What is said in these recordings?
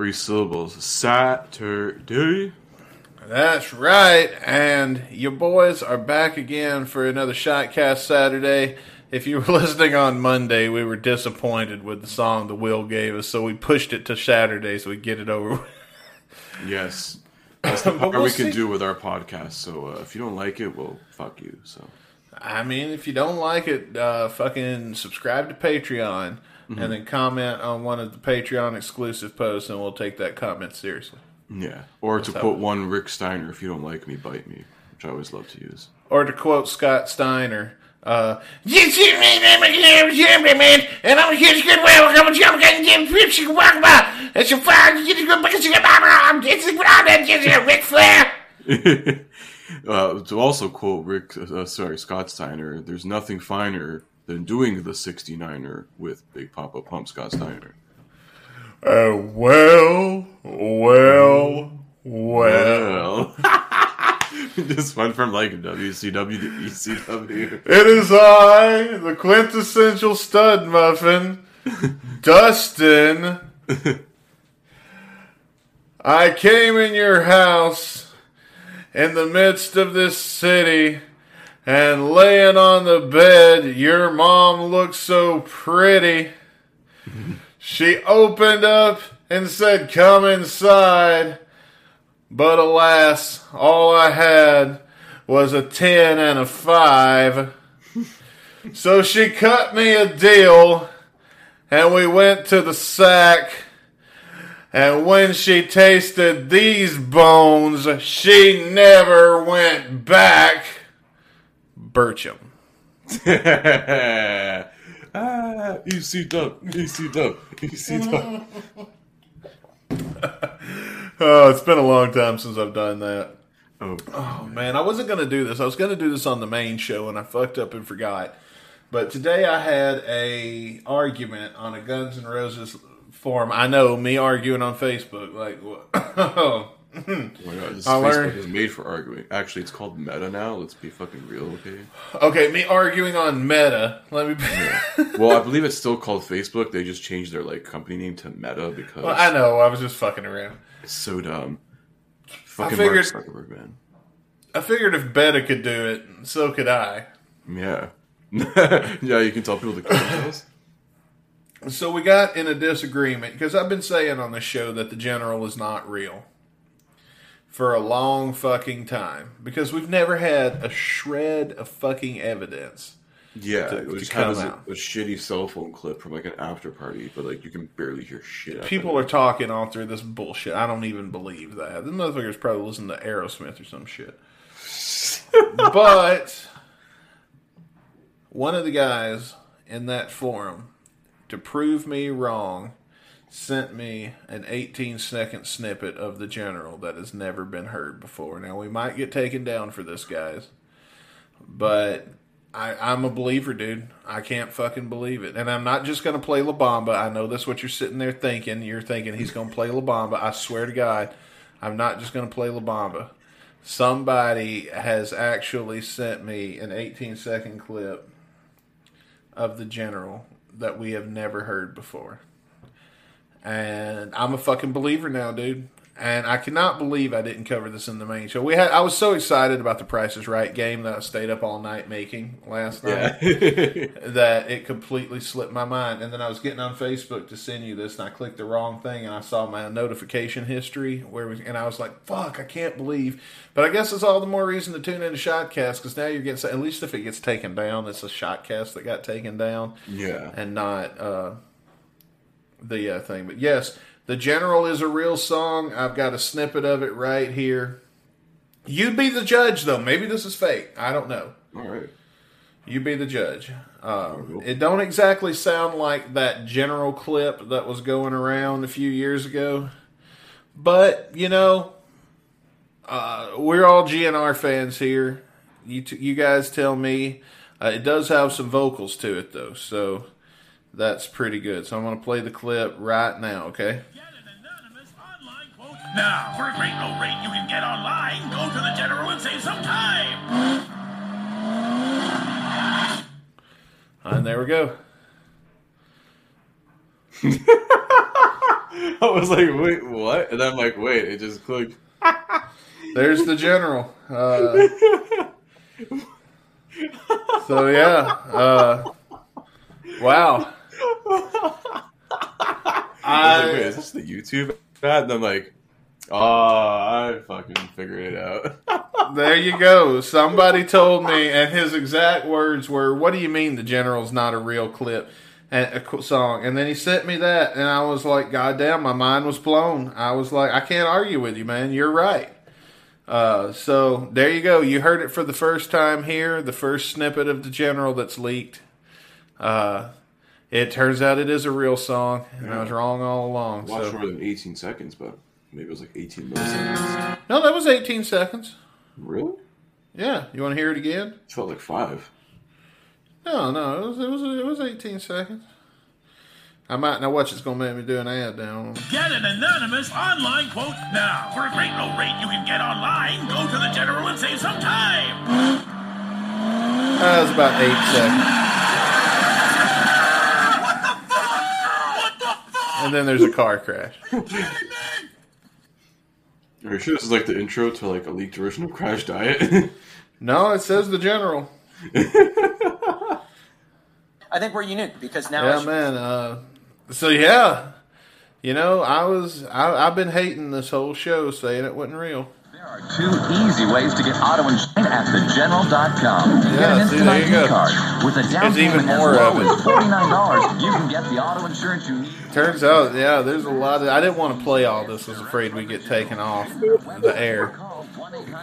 Three syllables. Saturday. That's right, and your boys are back again for another Shotcast Saturday. If you were listening on Monday, we were disappointed with the song the Will gave us, so we pushed it to Saturday so we get it over with. Yes. That's the part we'll we can see. do with our podcast. So uh, if you don't like it, well, fuck you. So I mean, if you don't like it, uh, fucking subscribe to Patreon and then comment on one of the Patreon exclusive posts, and we'll take that comment seriously. yeah. Or to how- quote one Rick Steiner, if you don't like me, bite me, which I always love to use. Or to quote Scott Steiner, uh, "You see me, I'm a champion, man, and I'm here to get well. I'm a champion, Jim Phipps, you can walk about. It's a fire, you get a good bucket, you get I'm a ground, just a Ric Flair." uh, to also quote Rick, uh, sorry, Scott Steiner, there's nothing finer than doing the 69er with Big Papa Pump Scott Steiner. Uh, well, well, well. This went from like WCW to ECW. It is I, the quintessential stud muffin, Dustin. I came in your house in the midst of this city, and laying on the bed, your mom looked so pretty. She opened up and said, Come inside. But alas, all I had was a 10 and a 5. so she cut me a deal, and we went to the sack. And when she tasted these bones, she never went back. Bircham. ah, ECW, ECW, ECW. Oh, it's been a long time since I've done that. Oh, Oh man, I wasn't gonna do this. I was gonna do this on the main show, and I fucked up and forgot. But today I had a argument on a Guns N' Roses forum. I know me arguing on Facebook, like what? oh my god, this I Facebook learned- is made for arguing. Actually, it's called Meta now. Let's be fucking real, okay? okay, me arguing on Meta. Let me. well, I believe it's still called Facebook. They just changed their like company name to Meta because Well, I know. I was just fucking around. it's so dumb. Fucking figured- Mark Zuckerberg, man. I figured if Beta could do it, so could I. Yeah, yeah. You can tell people to kill themselves. So we got in a disagreement because I've been saying on this show that the general is not real for a long fucking time because we've never had a shred of fucking evidence. Yeah, to- it was kind of a, a shitty cell phone clip from like an after party, but like you can barely hear shit. People are talking all through this bullshit. I don't even believe that. The motherfuckers probably listen to Aerosmith or some shit. but one of the guys in that forum, to prove me wrong, sent me an 18 second snippet of the general that has never been heard before. Now, we might get taken down for this, guys, but I, I'm a believer, dude. I can't fucking believe it. And I'm not just going to play La Bamba. I know that's what you're sitting there thinking. You're thinking he's going to play La Bamba. I swear to God, I'm not just going to play La Bamba. Somebody has actually sent me an 18 second clip of the general that we have never heard before. And I'm a fucking believer now, dude. And I cannot believe I didn't cover this in the main show. We had I was so excited about the Price is Right game that I stayed up all night making last night Yeah. that it completely slipped my mind. And then I was getting on Facebook to send you this, and I clicked the wrong thing, and I saw my notification history where, we, and I was like, "Fuck, I can't believe." But I guess it's all the more reason to tune into Shotcast because now you're getting. At least if it gets taken down, it's a Shotcast that got taken down, yeah. and not uh, the uh, thing. But yes, the General is a real song. I've got a snippet of it right here. You'd be the judge, though. Maybe this is fake. I don't know. All right. You be the judge. Um, it don't exactly sound like that general clip that was going around a few years ago, but you know, uh, we're all GNR fans here. You t- you guys tell me. Uh, it does have some vocals to it though, so that's pretty good. So I'm going to play the clip right now. Okay. Get an anonymous online quote now. For a great low rate you can get online, go to the general and save some time. And there we go. I was like, wait, what? And I'm like, wait, it just clicked. There's the general. Uh, so yeah. Uh, wow. I was like, wait, is this the YouTube ad? And I'm like, oh, I fucking figured it out. there you go. Somebody told me, and his exact words were, "What do you mean the general's not a real clip?" And a song, and then he sent me that, and I was like, "God damn, my mind was blown." I was like, "I can't argue with you, man. You're right." Uh, so there you go. You heard it for the first time here. The first snippet of the general that's leaked. Uh, it turns out it is a real song, and I was wrong all along. Watched So more than 18 seconds, but maybe it was like 18 milliseconds. no, that was 18 seconds. Really? Yeah, you want to hear it again? It felt like five. No, no, it was it was it was 18 seconds. I might now watch. It's gonna make me do an ad now. Get an anonymous online quote now. For a great low rate you can get online, go to the General and save some time. That was about eight seconds, What the fuck? And then there's a car crash. Are you sure this is like the intro to like a leaked version of Crash Diet? No, it says the general. I think we're unique because now Yeah, man. Uh, so yeah, you know, I was I, I've been hating this whole show, saying it wasn't real. There are two easy ways to get auto insurance at thegeneral.com. Get an see, instant ID go. card. With a down payment as low as $49, you can get the auto insurance you need. Turns out, yeah, there's a lot of. I didn't want to play all this. I was afraid we'd get taken off the air.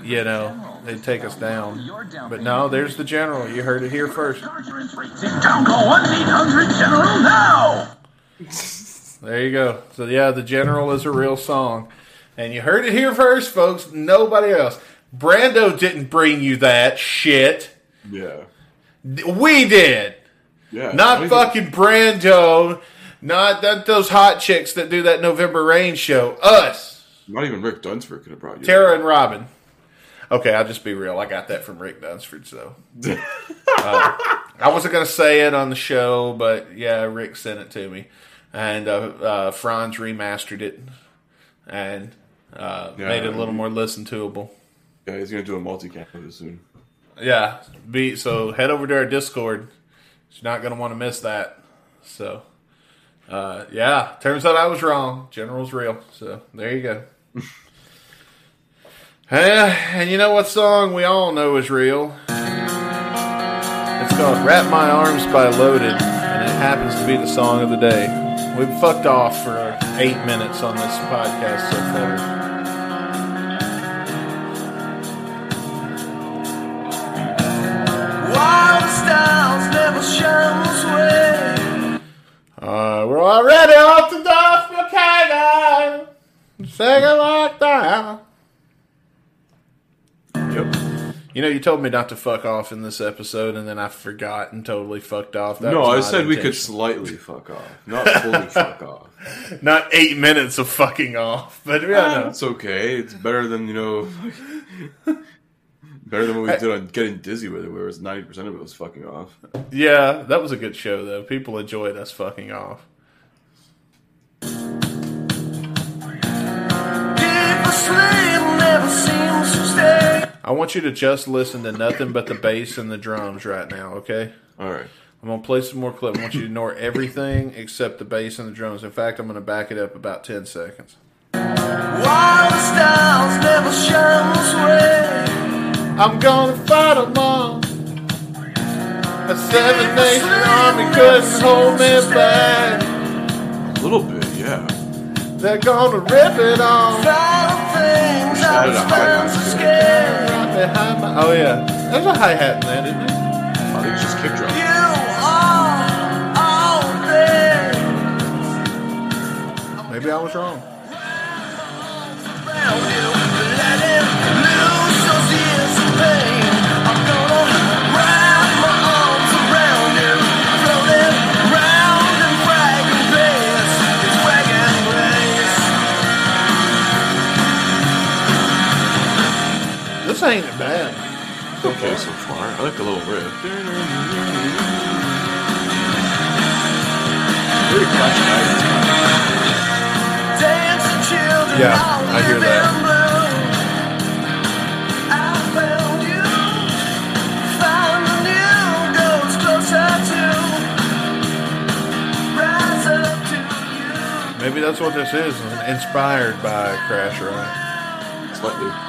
You know, they'd take us down. But no, there's the general. You heard it here first. Rates. Call 1 800 General now. There you go. So yeah, the general is a real song, and you heard it here first, folks. Nobody else. Brando didn't bring you that shit. yeah. We did. Yeah. Not fucking Brando. Not that those hot chicks that do that November Rain show. Us. Not even Rick Dunsford could have brought you. Tara and Robin. Okay, I'll just be real. I got that from Rick Dunsford, so uh, I wasn't gonna say it on the show, but yeah, Rick sent it to me, and uh, uh, Franz remastered it and uh, Yeah. made it a little more listen toable. Yeah, he's gonna do a of it soon. Yeah, be so head over to our Discord. You're not gonna want to miss that. So, uh, yeah, turns out I was wrong. General's real. So there you go. Eh, and you know what song we all know is real? It's called "Wrap My Arms" by Loaded, and it happens to be the song of the day. We've fucked off for eight minutes on this podcast so far. Uh, we're already off to Duff McKagan. Second lockdown. Yep. You know, you told me not to fuck off in this episode, and then I forgot and totally fucked off. That no, I said we could slightly fuck off, not fully fuck off. not eight minutes of fucking off, but yeah, no. It's okay. It's better than you know. Better than what we did on getting dizzy with it, where it's ninety percent of it was fucking off. yeah, that was a good show though. People enjoyed us fucking off. Deep asleep never seems to stay. I want you to just listen to nothing but the bass and the drums right now, okay? All right. I'm gonna play some more clip. I want you to ignore everything except the bass and the drums. In fact, I'm gonna back it up about ten seconds. Wild I'm gonna fight them all. A seven nation army couldn't hold me back. A little bit, yeah. They're gonna rip it off things I Added was a found hi-hat so to it. scared. right behind my. Oh yeah, there's a hi hat in there, isn't it? I think it's just kick drum. You are all there. Maybe I was wrong. This ain't bad. Okay so far. I like the little riff. Very Crash Diet. Yeah, I hear that. I found you. Found you. Goes closer to. Rise up to you. Maybe that's what this is, inspired by Crash Ride. Slightly.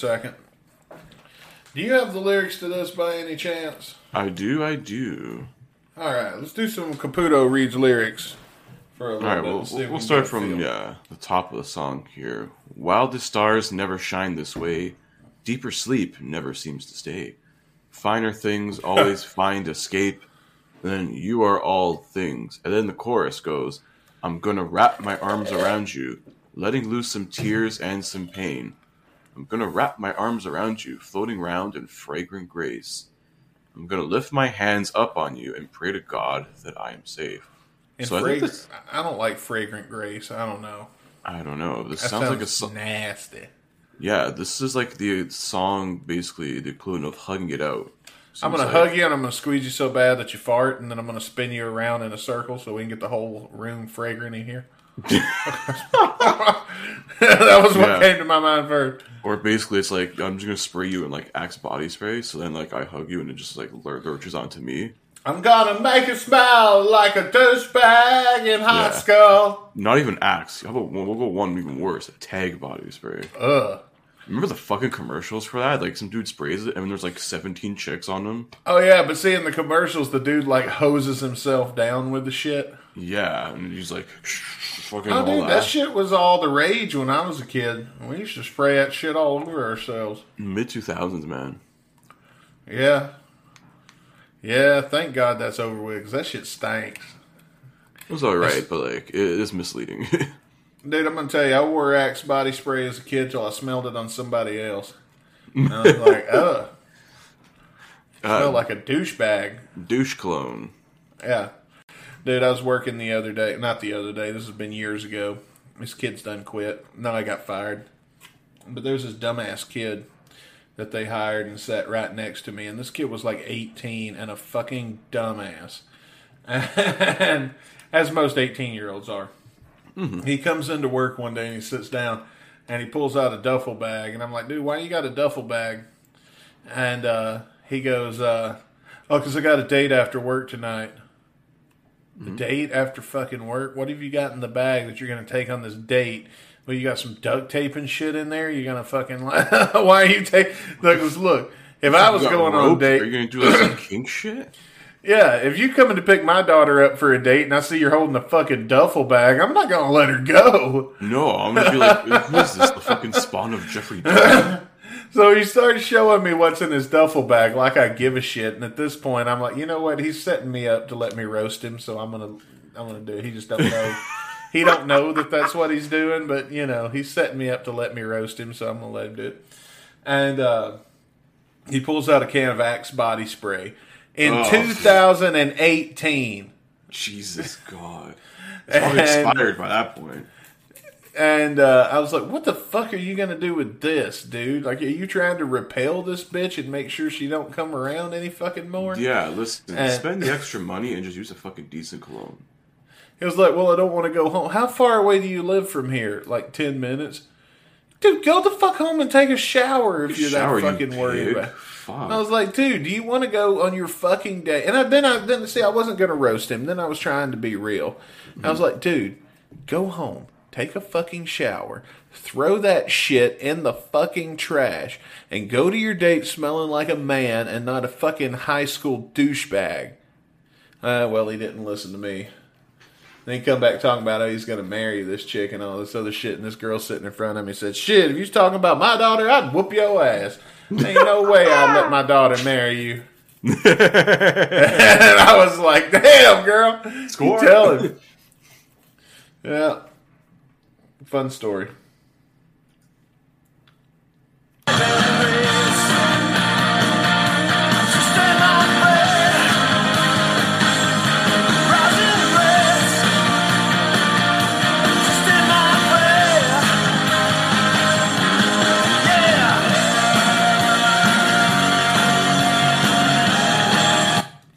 Second. Do you have the lyrics to this by any chance? I do, I do. All right, let's do some Caputo reads lyrics for a little right, bit. we'll, we'll, we we'll start from yeah uh, the top of the song here. While the stars never shine this way, deeper sleep never seems to stay. Finer things always find escape. Then you are all things. And then the chorus goes, "I'm gonna wrap my arms around you, letting loose some tears and some pain. I'm gonna wrap my arms around you, floating round in fragrant grace. I'm gonna lift my hands up on you and pray to God that I am safe." And So I this- I don't like fragrant grace. I don't know. I don't know. This That sounds, like a sounds so- nasty. Yeah, this is like the song, basically the equivalent of hugging it out. I'm Seems gonna like- hug you and I'm gonna squeeze you so bad that you fart, and then I'm gonna spin you around in a circle so we can get the whole room fragrant in here. that was what Yeah. came to my mind first. Or basically, it's like I'm just gonna spray you in like Axe body spray, so then like I hug you and it just like lur- lurches onto me. I'm gonna make you smell like a douchebag in high Yeah. school. Not even Axe. How about we'll go one even worse? Tag body spray. Ugh. Remember the fucking commercials for that? Like some dude sprays it, and there's like 17 chicks on them. Oh yeah, but see in the commercials, the dude like hoses himself down with the shit. Yeah, and he's like, fucking Oh, all dude, that. that shit was all the rage when I was a kid. We used to spray that shit all over ourselves. Mid 2000s, man. Yeah. Yeah, thank God that's over with because that shit stinks. It was alright, but like it is misleading. Dude, I'm gonna tell you, I wore Axe body spray as a kid till I smelled it on somebody else. And I was like, ugh, smell uh, like a douchebag. douche cologne. Yeah. Dude, I was working the other day. Not the other day. This has been years ago. This kid's done quit. No, I got fired. But there's this dumbass kid that they hired and sat right next to me. And this kid was like 18 and a fucking dumbass. And as most 18 year olds are. He comes into work one day and he sits down and he pulls out a duffel bag. And I'm like, dude, why you got a duffel bag? And uh, he goes, uh, oh, because I got a date after work tonight. The date after fucking work? What have you got in the bag that you're going to take on this date? Well, you got some duct tape and shit in there. You're going to fucking. Why are you taking. Look, look, if I was You got going on a date. Are you gonna do like some kink shit? Yeah, if you coming to pick my daughter up for a date and I see you're holding a fucking duffel bag, I'm not gonna let her go. No, I'm gonna be like, who is this? The fucking spawn of Jeffrey Dahmer? So he starts showing me what's in his duffel bag, like I give a shit. And at this point, I'm like, you know what? He's setting me up to let me roast him, so I'm gonna, I'm gonna do it. He just don't know. he don't know that that's what he's doing, but you know, he's setting me up to let me roast him, so I'm gonna let him do it. And uh, he pulls out a can of Axe body spray in Oh. 2018. Jesus God. It's probably And- expired by that point. And uh, I was like, "What the fuck are you gonna do with this, dude? Like, are you trying to repel this bitch and make sure she don't come around any fucking more?" Yeah, listen, And- spend the extra money and just use a fucking decent cologne. He was like, "Well, I don't want to go home. How far away do you live from here? Like ten minutes, dude. Go the fuck home and take a shower if you're Shower, that you fucking worried pig. about." Fuck. I was like, "Dude, do you want to go on your fucking day?" And I, then I then see I wasn't gonna roast him. Then I was trying to be real. I was like, "Dude, go home." Take a fucking shower, throw that shit in the fucking trash, and go to your date smelling like a man and not a fucking high school douchebag. Uh, well, he didn't listen to me. Then he come back talking about how he's going to marry this chick and all this other shit. And this girl sitting in front of me said, "Shit, if you was talking about my daughter, I'd whoop your ass. Ain't no way I'd let my daughter marry you." and I was like, "Damn, girl, Score. You tell him." yeah, fun story.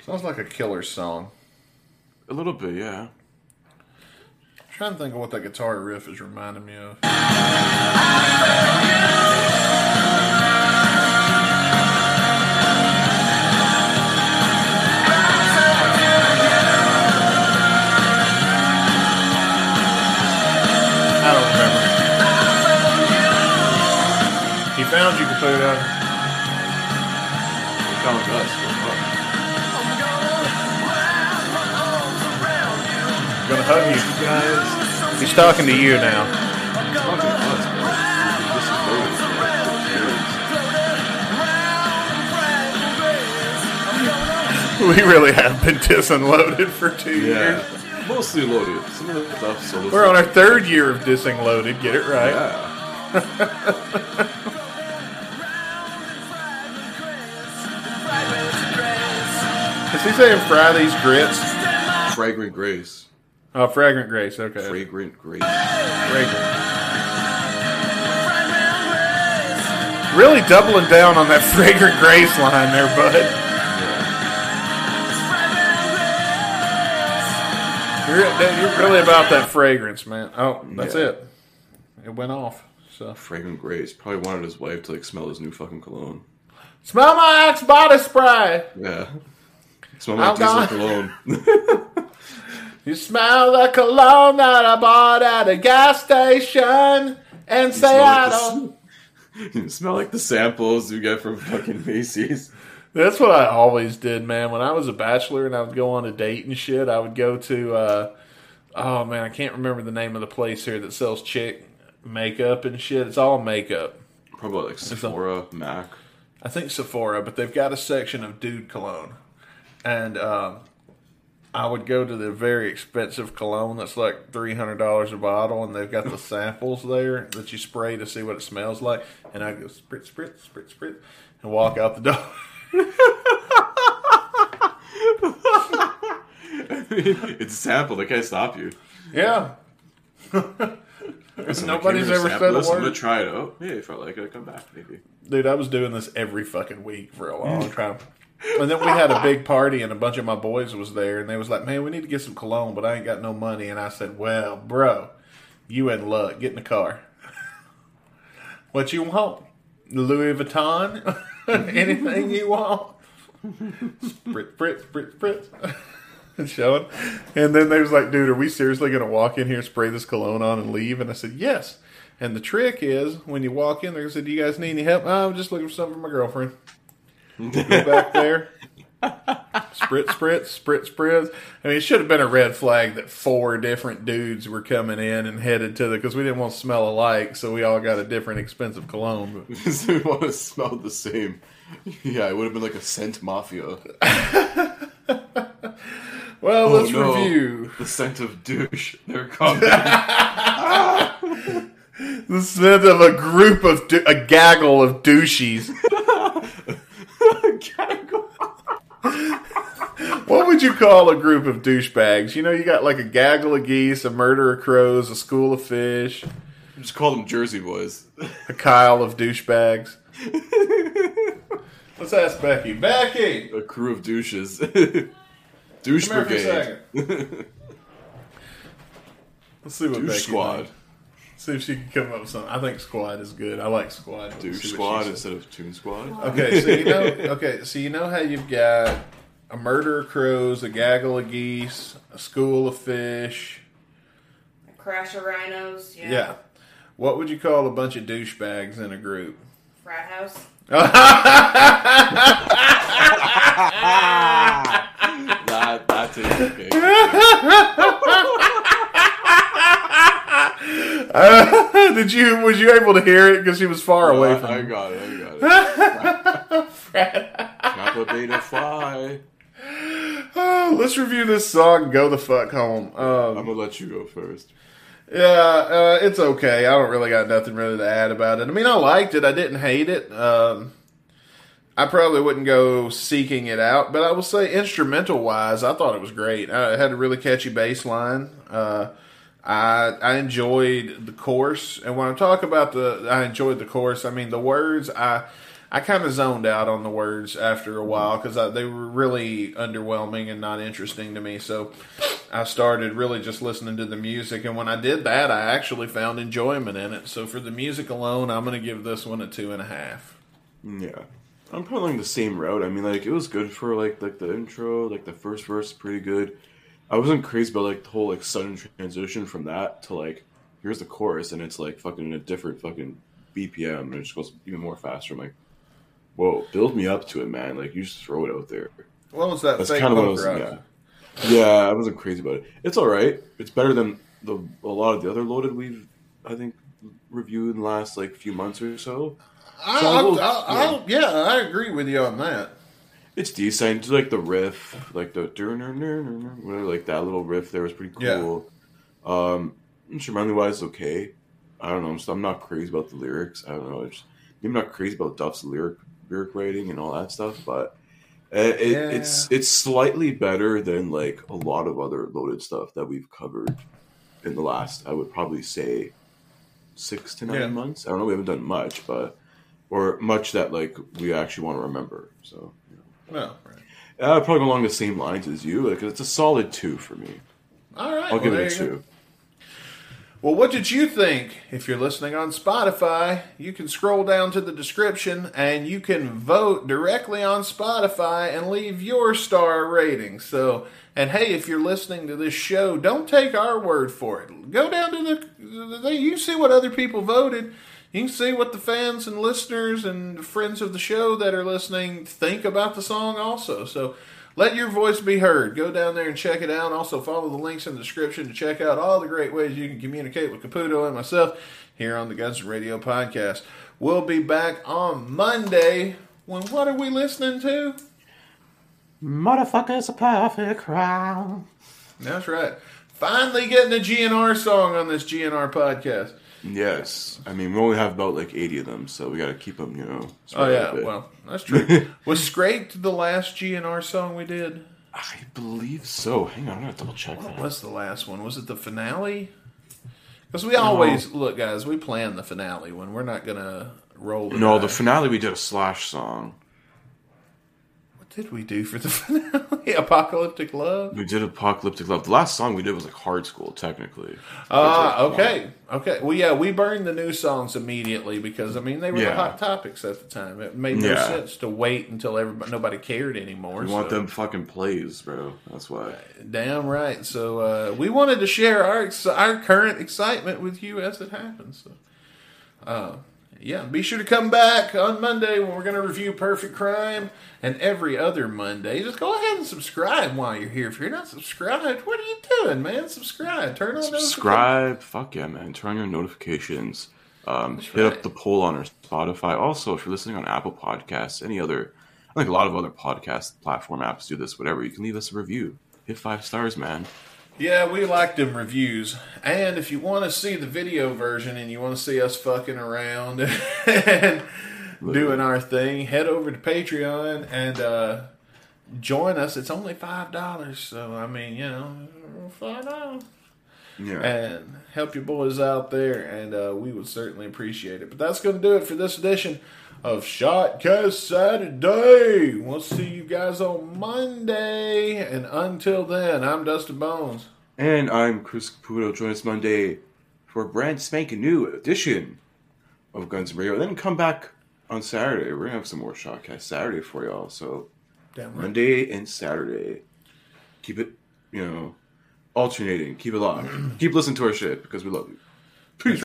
Sounds like a killer song. A little bit, yeah. Trying to think of what that guitar riff is reminding me of. I don't remember. He found you, Caputo. Of us. Gonna hug you. Guys, He's talking to you now. it's fucking us, bro. This is We really have been disunloaded for two loaded. years. Yeah. Mostly loaded. Some of the stuff so We're on our third year of dissing loaded. Get it right. Yeah. Is he saying fry these grits? Fragrant Grace. Oh, fragrant grace. Okay. Fragrant Grace. Fragrant. Really doubling down on that fragrant grace line there, bud. You're, you're really about that fragrance, man. Oh, that's Yeah. it. It went off. So Fragrant Grace. Probably wanted his wife to like smell his new fucking cologne. smell my Axe body spray. Yeah. Smell my diesel cologne. You smell the cologne that I bought at a gas station in smell like the Seattle. You smell like the samples you get from fucking Macy's. That's what I always did, man. When I was a bachelor and I would go on a date and shit, I would go to, uh, oh man, I can't remember the name of the place here that sells chick makeup and shit. It's all makeup. Probably like Sephora, Mac. I think Sephora, but they've got a section of dude cologne. And um, I would go to the very expensive cologne that's like $300 a bottle, and they've got the samples there that you spray to see what it smells like. And I go spritz, spritz, spritz, spritz, and walk out the door. it's a sample. They can't stop you. Yeah. Listen, Nobody's I came here ever sample said a this, I'm word. gonna try it out. Yeah, if I like it, I come back maybe. Dude, I was doing this every fucking week for a long time. And then we had a big party and a bunch of my boys was there and they was like, Man, we need to get some cologne, but I ain't got no money and I said, Well, bro, you in luck. Get in the car. what you want? Louis Vuitton? Anything you want? Spritz, spritz, spritz, spritz. and showing. And then they was like, dude, are we seriously to walk in here, spray this cologne on, and leave? And I said, yes. And the trick is when you walk in there, I said, do you guys need any help? Oh, I'm just looking for something for my girlfriend. Go back there. Spritz, spritz, spritz, spritz. I mean, it should have been a red flag that four different dudes were coming in and headed to the because we didn't want to smell alike, so we all got a different expensive cologne. We want to smell the same. Yeah, it would have been like a scent mafia. well, Oh, let's no. review The scent of douche. They're coming. the scent of a group of a gaggle of douchies. What would you call a group of douchebags? You know, you got like a gaggle of geese, a murder of crows, a school of fish, Just call them Jersey boys. a Kyle of douchebags. Let's ask Becky. Becky, A crew of douches. Douche come here for a brigade. Let's see what Douche Becky squad. thinks. See if she can come up with something. I think squad is good. I like squad. Let's Douche see what squad instead of tune squad. Okay, so you know, okay, so you know how you've got a murder of crows, a gaggle of geese, a school of fish. A crash of rhinos. Yeah. Yeah. What would you call a bunch of douchebags in a group? Frat house. that, that's it. Okay. Did you? Was you able to hear it because he was far away I, from? I you? got it. I got it. But beta fly. Oh, let's review this song. Go the fuck home. Um, I'm gonna let you go first. Yeah, uh, it's okay. I don't really got nothing really to add about it. I mean, I liked it. I didn't hate it. Um, I probably wouldn't go seeking it out, but I will say instrumental wise, I thought it was great. Uh, it had a really catchy bass line. Uh, I I enjoyed the course, and when I talk about the, I enjoyed the course, I mean the words. I I kind of zoned out on the words after a while because they were really underwhelming and not interesting to me. So I started really just listening to the music, and when I did that, I actually found enjoyment in it. So for the music alone, I'm going to give this one a two and a half. Yeah. I'm probably going the same route. I mean, like it was good for like like the intro, like the first verse, pretty good. I wasn't crazy about like the whole like sudden transition from that to like here's the chorus and it's like fucking a different fucking BPM and it just goes even more faster. I'm like, whoa, build me up to it, man. Like you just throw it out there. What was that? That's kind of what I was. Yeah. yeah, I wasn't crazy about it. It's all right. It's better than the a lot of the other loaded we've I think reviewed in the last like few months or so. So I I'll, will- I'll, I'll, yeah, I agree with you on that. It's decent. It's like the riff, like the whatever, like that little riff there was pretty cool. Um, instrumentally wise, okay. I don't know. I'm, just, I'm not crazy about the lyrics. I don't know. It's, I'm not crazy about Duff's lyric lyric writing and all that stuff, but it, it, it's it's slightly better than like a lot of other loaded stuff that we've covered in the last. I would probably say six to nine Yeah. months. I don't know. We haven't done much, but or much that like we actually want to remember. So. No, right. Uh, probably go along the same lines as you. Like it's a solid two for me. All right, I'll give it a you go. two. Well, what did you think? If you're listening on Spotify, you can scroll down to the description and you can vote directly on Spotify and leave your star rating. So, and hey, if you're listening to this show, don't take our word for it. Go down to the, the you see what other people voted. You can see what the fans and listeners and friends of the show that are listening think about the song also. So, let your voice be heard. Go down there and check it out. Also, follow the links in the description to check out all the great ways you can communicate with Caputo and myself here on the Guns N' Radio podcast. We'll be back on Monday. When what are we listening to? Motherfucker's a perfect crowd. That's right. Finally getting a GNR song on this GNR podcast. Yes, I mean we only have about like eighty of them, so we got to keep them. You know. Oh yeah, well that's true. Was Scraped the last GNR song we did? I believe so. Hang on, I'm gonna double check What that. was the last one? Was it the finale? Because we always look, guys. We plan the finale when we're not gonna roll. The No, the finale we did a slash song. Did we do for the finale? Apocalyptic Love. We did apocalyptic love. The last song we did was like Hard Skool, technically. Ah, like, okay, okay. Well, yeah, we burned the new songs immediately because I mean they were the hot topics at the time. It made no Yeah. sense to wait until everybody nobody cared anymore. We want them fucking plays, bro. That's why. Damn right. So uh, we wanted to share our our current excitement with you as it happens. So, uh, yeah, be sure to come back on Monday when we're going to review Perfect Crime and every other Monday. Just go ahead and subscribe while you're here. If you're not subscribed, what are you doing, man? Subscribe. Turn on. Subscribe. Fuck yeah, man. Turn on your notifications. Um, hit right. up the poll on our Spotify. Also, if you're listening on Apple Podcasts, any other, I think a lot of other podcast platform apps do this. Whatever, you can leave us a review. Hit five stars, man. Yeah, we like them reviews. And if you want to see the video version and you want to see us fucking around and doing our thing, head over to Patreon and uh, join us. It's only five dollars, so I mean, you know, five dollars Yeah. and help your boys out there, and uh, we would certainly appreciate it. But that's going to do it for this edition of Shotcast Saturday. We'll see you guys on Monday, and until then, I'm Dustin Bones. And I'm Chris Caputo. Join us Monday for a brand spanking new edition of Guns and Radio. And then come back on Saturday. We're gonna have some more Shotcast Saturday for y'all. So right. Monday and Saturday. Keep it, you know, alternating. Keep it locked. Keep listening to our shit because we love you. Peace.